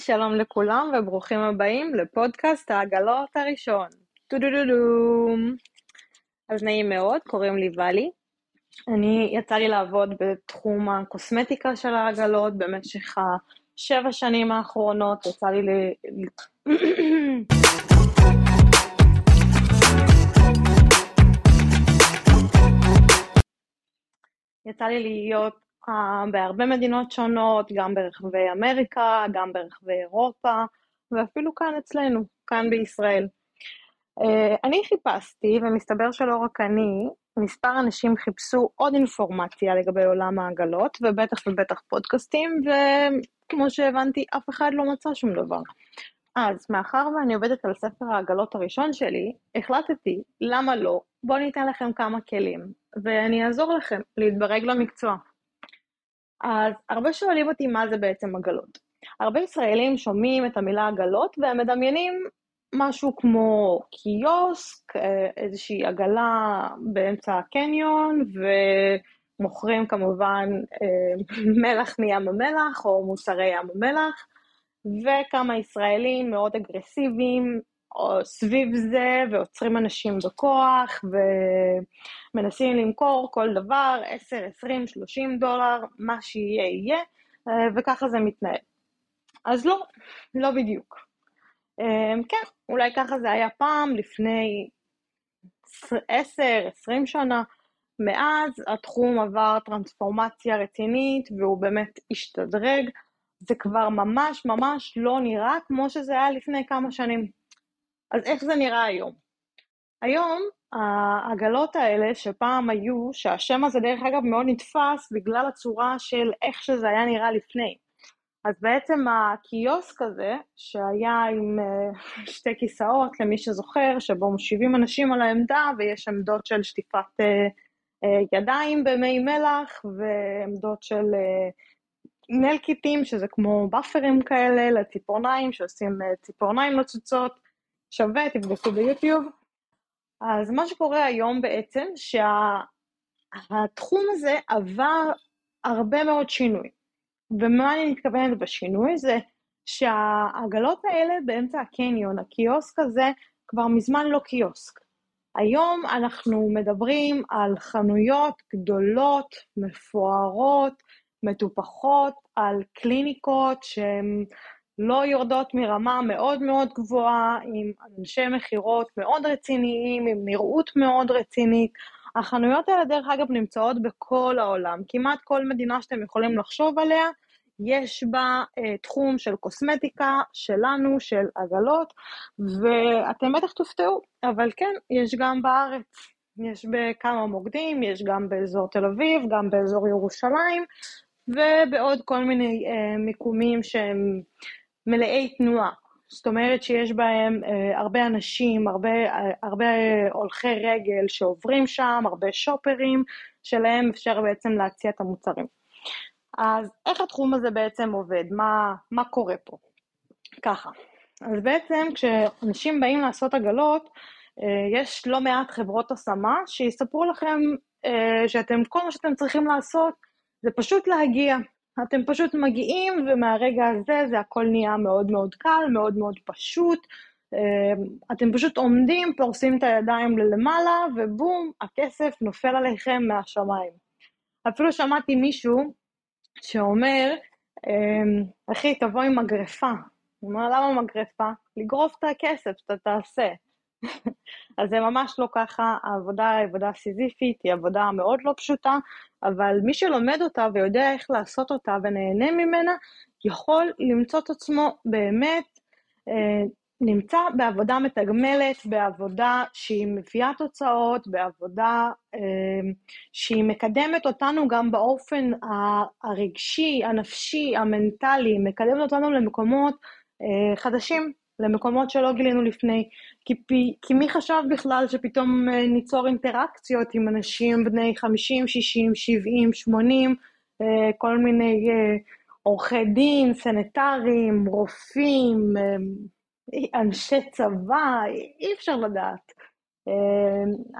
שלום לכולם וברוכים הבאים לפודקאסט העגלות הראשון. טו-דו-דו-דו. אז נעים מאוד, קוראים לי ואלי. אני, יצא לי לעבוד בתחום הקוסמטיקה של העגלות במשך השבע שנים האחרונות, יצא לי ל... יצא לי להיות בהרבה מדינות שונות, גם ברחבי אמריקה, גם ברחבי אירופה, ואפילו כאן אצלנו, כאן בישראל. אה, אני חיפשתי, ומסתבר שלא רק אני, מספר אנשים חיפשו עוד אינפורמציה לגבי עולם העגלות, ובטח ובטח פודקאסטים, וכמו שהבנתי, אף אחד לא מצא שום דבר. אז מאחר ואני עובדת על ספר העגלות הראשון שלי, החלטתי, למה לא? בואו ניתן לכם כמה כלים, ואני אעזור לכם להתברג למקצוע. אז הרבה שואלים אותי מה זה בעצם עגלות. הרבה ישראלים שומעים את המילה עגלות והם מדמיינים משהו כמו קיוסק, אה, איזושהי עגלה באמצע הקניון, ומוכרים כמובן אה, מלח מים המלח או מוצרי ים המלח, וכמה ישראלים מאוד אגרסיביים או סביב זה, ועוצרים אנשים בכוח, ומנסים למכור כל דבר, 10, 20, 30 דולר, מה שיהיה יהיה, אה, וככה זה מתנהל. אז לא, לא בדיוק. אה, כן, אולי ככה זה היה פעם, לפני 10, 20 שנה. מאז התחום עבר טרנספורמציה רצינית, והוא באמת השתדרג. זה כבר ממש ממש לא נראה כמו שזה היה לפני כמה שנים. אז איך זה נראה היום? היום העגלות האלה שפעם היו, שהשם הזה דרך אגב מאוד נתפס בגלל הצורה של איך שזה היה נראה לפני. אז בעצם הקיוסק הזה, שהיה עם uh, שתי כיסאות, למי שזוכר, שבו מושיבים אנשים על העמדה ויש עמדות של שטיפת uh, uh, ידיים במי מלח ועמדות של נלקיטים, שזה כמו באפרים כאלה לציפורניים, שעושים ציפורניים נוצצות. שווה, תבדקו ביוטיוב. אז מה שקורה היום בעצם, שהתחום שה... הזה עבר הרבה מאוד שינוי. ומה אני מתכוונת בשינוי? זה שהעגלות האלה באמצע הקניון, הקיוסק הזה, כבר מזמן לא קיוסק. היום אנחנו מדברים על חנויות גדולות, מפוארות, מטופחות, על קליניקות שהן לא יורדות מרמה מאוד מאוד גבוהה, עם אנשי מכירות מאוד רציניים, עם נראות מאוד רצינית. החנויות האלה, דרך אגב, נמצאות בכל העולם. כמעט כל מדינה שאתם יכולים לחשוב עליה, יש בה אה, תחום של קוסמטיקה, שלנו, של עגלות, ואתם בטח תופתעו, אבל כן, יש גם בארץ. יש בכמה מוקדים, יש גם באזור תל אביב, גם באזור ירושלים, ובעוד כל מיני אה, מיקומים שהם מלאי תנועה. זאת אומרת שיש בהם אה, הרבה אנשים, הרבה, אה, הרבה הולכי רגל שעוברים שם, הרבה שופרים, שלהם אפשר בעצם להציע את המוצרים. אז איך התחום הזה בעצם עובד? מה, מה קורה פה? ככה, אז בעצם כשאנשים באים לעשות עגלות, אה, יש לא מעט חברות השמה שיספרו לכם אה, שאתם, כל מה שאתם צריכים לעשות זה פשוט להגיע. אתם פשוט מגיעים, ומהרגע הזה זה הכל נהיה מאוד מאוד קל, מאוד מאוד פשוט. אמ, אתם פשוט עומדים, פורסים את הידיים ללמעלה, ובום, הכסף נופל עליכם מהשמיים. אפילו שמעתי מישהו שאומר, אמ, אחי, תבוא עם מגרפה. הוא אומר, למה מגרפה? לגרוף את הכסף שאתה תעשה. אז זה ממש לא ככה, העבודה היא עבודה סיזיפית, היא עבודה מאוד לא פשוטה, אבל מי שלומד אותה ויודע איך לעשות אותה ונהנה ממנה, יכול למצוא את עצמו באמת אה, נמצא בעבודה מתגמלת, בעבודה שהיא מביאה תוצאות, בעבודה אה, שהיא מקדמת אותנו גם באופן הרגשי, הנפשי, המנטלי, מקדמת אותנו למקומות אה, חדשים. למקומות שלא גילינו לפני, כי, כי מי חשב בכלל שפתאום אה, ניצור אינטראקציות עם אנשים בני 50, 60, 70, 80, כל מיני אה, עורכי דין, סנטרים, רופאים, אה, אנשי צבא, אי אפשר לדעת.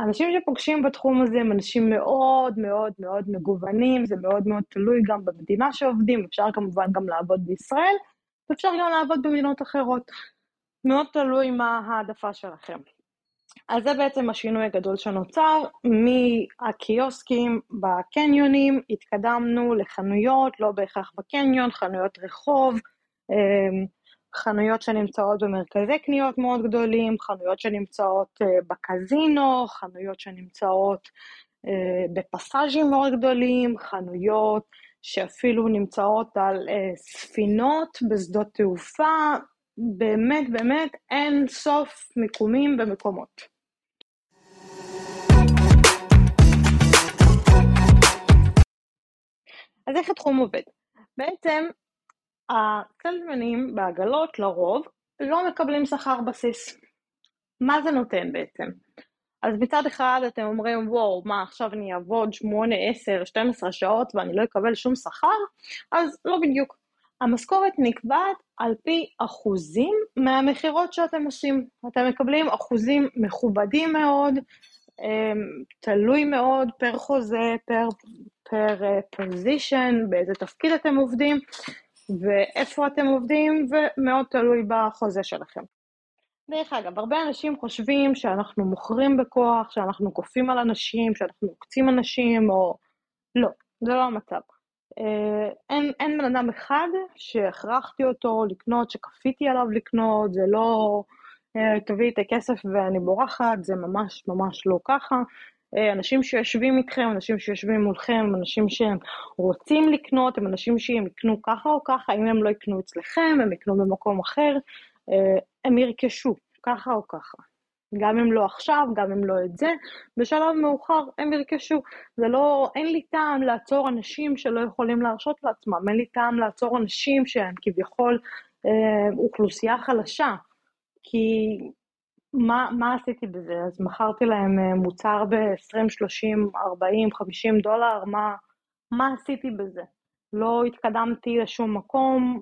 אנשים שפוגשים בתחום הזה הם אנשים מאוד מאוד מאוד מגוונים, זה מאוד מאוד תלוי גם במדינה שעובדים, אפשר כמובן גם לעבוד בישראל, ואפשר גם לעבוד במדינות אחרות. מאוד תלוי מה העדפה שלכם. אז זה בעצם השינוי הגדול שנוצר, מהקיוסקים בקניונים התקדמנו לחנויות, לא בהכרח בקניון, חנויות רחוב, אמ, חנויות שנמצאות במרכזי קניות מאוד גדולים, חנויות שנמצאות אה, בקזינו, חנויות שנמצאות אה, בפסאז'ים מאוד גדולים, חנויות שאפילו נמצאות על אה, ספינות בשדות תעופה, באמת באמת אין סוף מיקומים ומקומות. אז איך התחום עובד? בעצם הסלזמנים בעגלות לרוב לא מקבלים שכר בסיס. מה זה נותן בעצם? אז מצד אחד אתם אומרים, וואו, מה עכשיו אני אעבוד 8, 10, 12 שעות ואני לא אקבל שום שכר? אז לא בדיוק. המשכורת נקבעת על פי אחוזים מהמכירות שאתם עושים. אתם מקבלים אחוזים מכובדים מאוד, אמ, תלוי מאוד פר חוזה, פר, פר פוזיישן, אה, באיזה תפקיד אתם עובדים ואיפה אתם עובדים, ומאוד תלוי בחוזה שלכם. דרך אגב, הרבה אנשים חושבים שאנחנו מוכרים בכוח, שאנחנו כופים על אנשים, שאנחנו עוקצים אנשים, או... לא, זה לא המצב. אה, אין, אין בן אדם אחד שהכרחתי אותו לקנות, שכפיתי עליו לקנות, זה לא אה, תביאי את הכסף ואני בורחת, זה ממש ממש לא ככה. אה, אנשים שיושבים איתכם, אנשים שיושבים מולכם, אנשים שהם רוצים לקנות, הם אנשים שהם יקנו ככה או ככה, אם הם לא יקנו אצלכם, הם יקנו במקום אחר, הם ירכשו ככה או ככה. גם אם לא עכשיו, גם אם לא את זה, בשלב מאוחר הם ירכשו. זה לא, אין לי טעם לעצור אנשים שלא יכולים להרשות לעצמם, אין לי טעם לעצור אנשים שהם כביכול אה, אוכלוסייה חלשה, כי מה, מה עשיתי בזה? אז מכרתי להם אה, מוצר ב-20, 30, 40, 50 דולר, מה, מה עשיתי בזה? לא התקדמתי לשום מקום,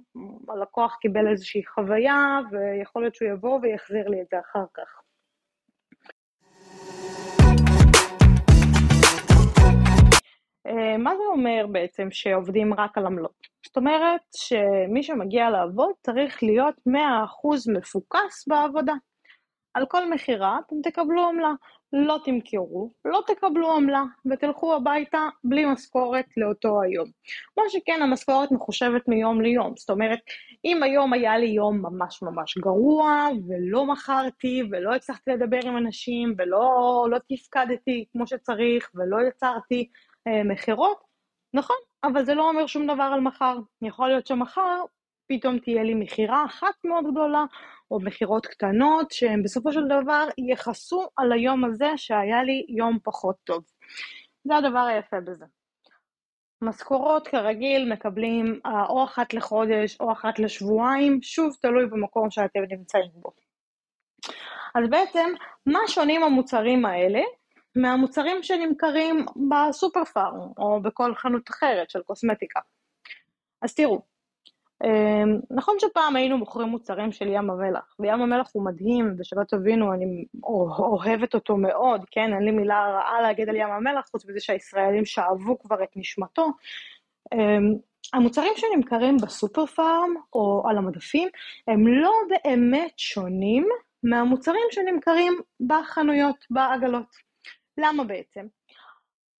הלקוח קיבל איזושהי חוויה, ויכול להיות שהוא יבוא ויחזיר לי את זה אחר כך. מה זה אומר בעצם שעובדים רק על עמלות? זאת אומרת שמי שמגיע לעבוד צריך להיות 100% מפוקס בעבודה. על כל מכירה אתם תקבלו עמלה, לא תמכרו, לא תקבלו עמלה, ותלכו הביתה בלי משכורת לאותו היום. מה שכן, המשכורת מחושבת מיום ליום, זאת אומרת, אם היום היה לי יום ממש ממש גרוע, ולא מכרתי, ולא הצלחתי לדבר עם אנשים, ולא לא תפקדתי כמו שצריך, ולא יצרתי מכירות, נכון, אבל זה לא אומר שום דבר על מחר. יכול להיות שמחר פתאום תהיה לי מכירה אחת מאוד גדולה, או מכירות קטנות, שהן בסופו של דבר יכסו על היום הזה שהיה לי יום פחות טוב. זה הדבר היפה בזה. משכורות כרגיל מקבלים אה, או אחת לחודש או אחת לשבועיים, שוב תלוי במקום שאתם נמצאים בו. אז בעצם, מה שונים המוצרים האלה מהמוצרים שנמכרים בסופר פארם או בכל חנות אחרת של קוסמטיקה. אז תראו, אמ, נכון שפעם היינו מוכרים מוצרים של ים המלח, וים המלח הוא מדהים, ושלא תבינו, אני אוהבת אותו מאוד, כן? אין לי מילה רעה להגיד על ים המלח, חוץ מזה שהישראלים שאבו כבר את נשמתו. אמ, המוצרים שנמכרים בסופר פארם או על המדפים, הם לא באמת שונים מהמוצרים שנמכרים בחנויות, בעגלות. למה בעצם?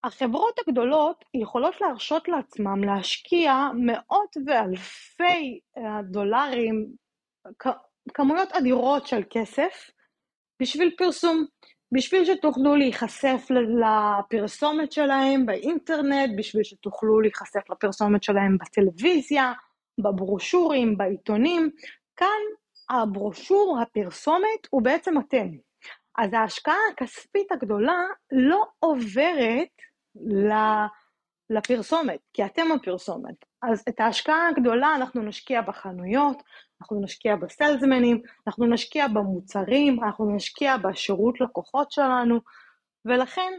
החברות הגדולות יכולות להרשות לעצמם להשקיע מאות ואלפי אה, דולרים, כמויות אדירות של כסף, בשביל פרסום, בשביל שתוכלו להיחשף לפרסומת שלהם באינטרנט, בשביל שתוכלו להיחשף לפרסומת שלהם בטלוויזיה, בברושורים, בעיתונים. כאן הברושור, הפרסומת, הוא בעצם אתם. אז ההשקעה הכספית הגדולה לא עוברת לפרסומת, כי אתם הפרסומת. אז את ההשקעה הגדולה אנחנו נשקיע בחנויות, אנחנו נשקיע בסלזמנים, אנחנו נשקיע במוצרים, אנחנו נשקיע בשירות לקוחות שלנו, ולכן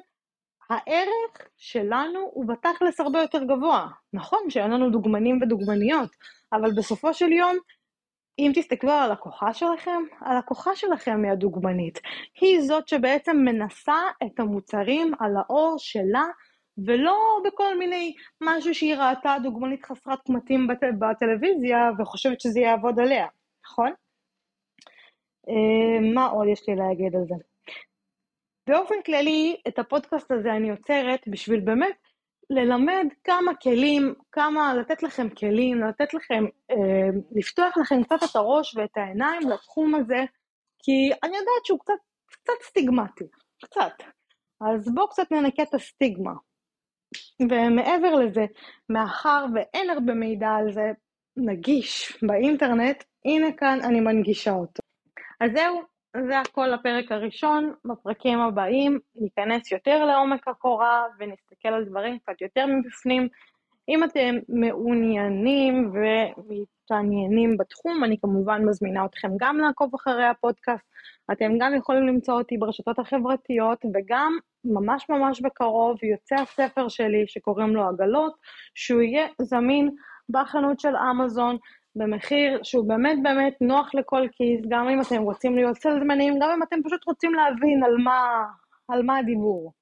הערך שלנו הוא בתכלס הרבה יותר גבוה. נכון שאין לנו דוגמנים ודוגמניות, אבל בסופו של יום אם תסתכלו על הלקוחה שלכם, הלקוחה שלכם היא הדוגמנית. היא זאת שבעצם מנסה את המוצרים על האור שלה ולא בכל מיני משהו שהיא ראתה דוגמנית חסרת קמטים בט... בטלוויזיה וחושבת שזה יעבוד עליה, נכון? אה, מה עוד יש לי להגיד על זה? באופן כללי, את הפודקאסט הזה אני יוצרת בשביל באמת ללמד כמה כלים, כמה, לתת לכם כלים, לתת לכם, אה, לפתוח לכם קצת את הראש ואת העיניים לתחום הזה, כי אני יודעת שהוא קצת, קצת סטיגמטי, קצת. אז בואו קצת ננקה את הסטיגמה. ומעבר לזה, מאחר ואין הרבה מידע על זה נגיש באינטרנט, הנה כאן אני מנגישה אותו. אז זהו, זה הכל לפרק הראשון. בפרקים הבאים ניכנס יותר לעומק הקורה ונסתכל על דברים קצת יותר מבפנים. אם אתם מעוניינים ומתעניינים בתחום, אני כמובן מזמינה אתכם גם לעקוב אחרי הפודקאסט. אתם גם יכולים למצוא אותי ברשתות החברתיות, וגם ממש ממש בקרוב יוצא הספר שלי שקוראים לו עגלות, שהוא יהיה זמין בחנות של אמזון. במחיר שהוא באמת באמת נוח לכל כיס, גם אם אתם רוצים להיות סלזמנים, גם אם אתם פשוט רוצים להבין על מה, על מה הדיבור.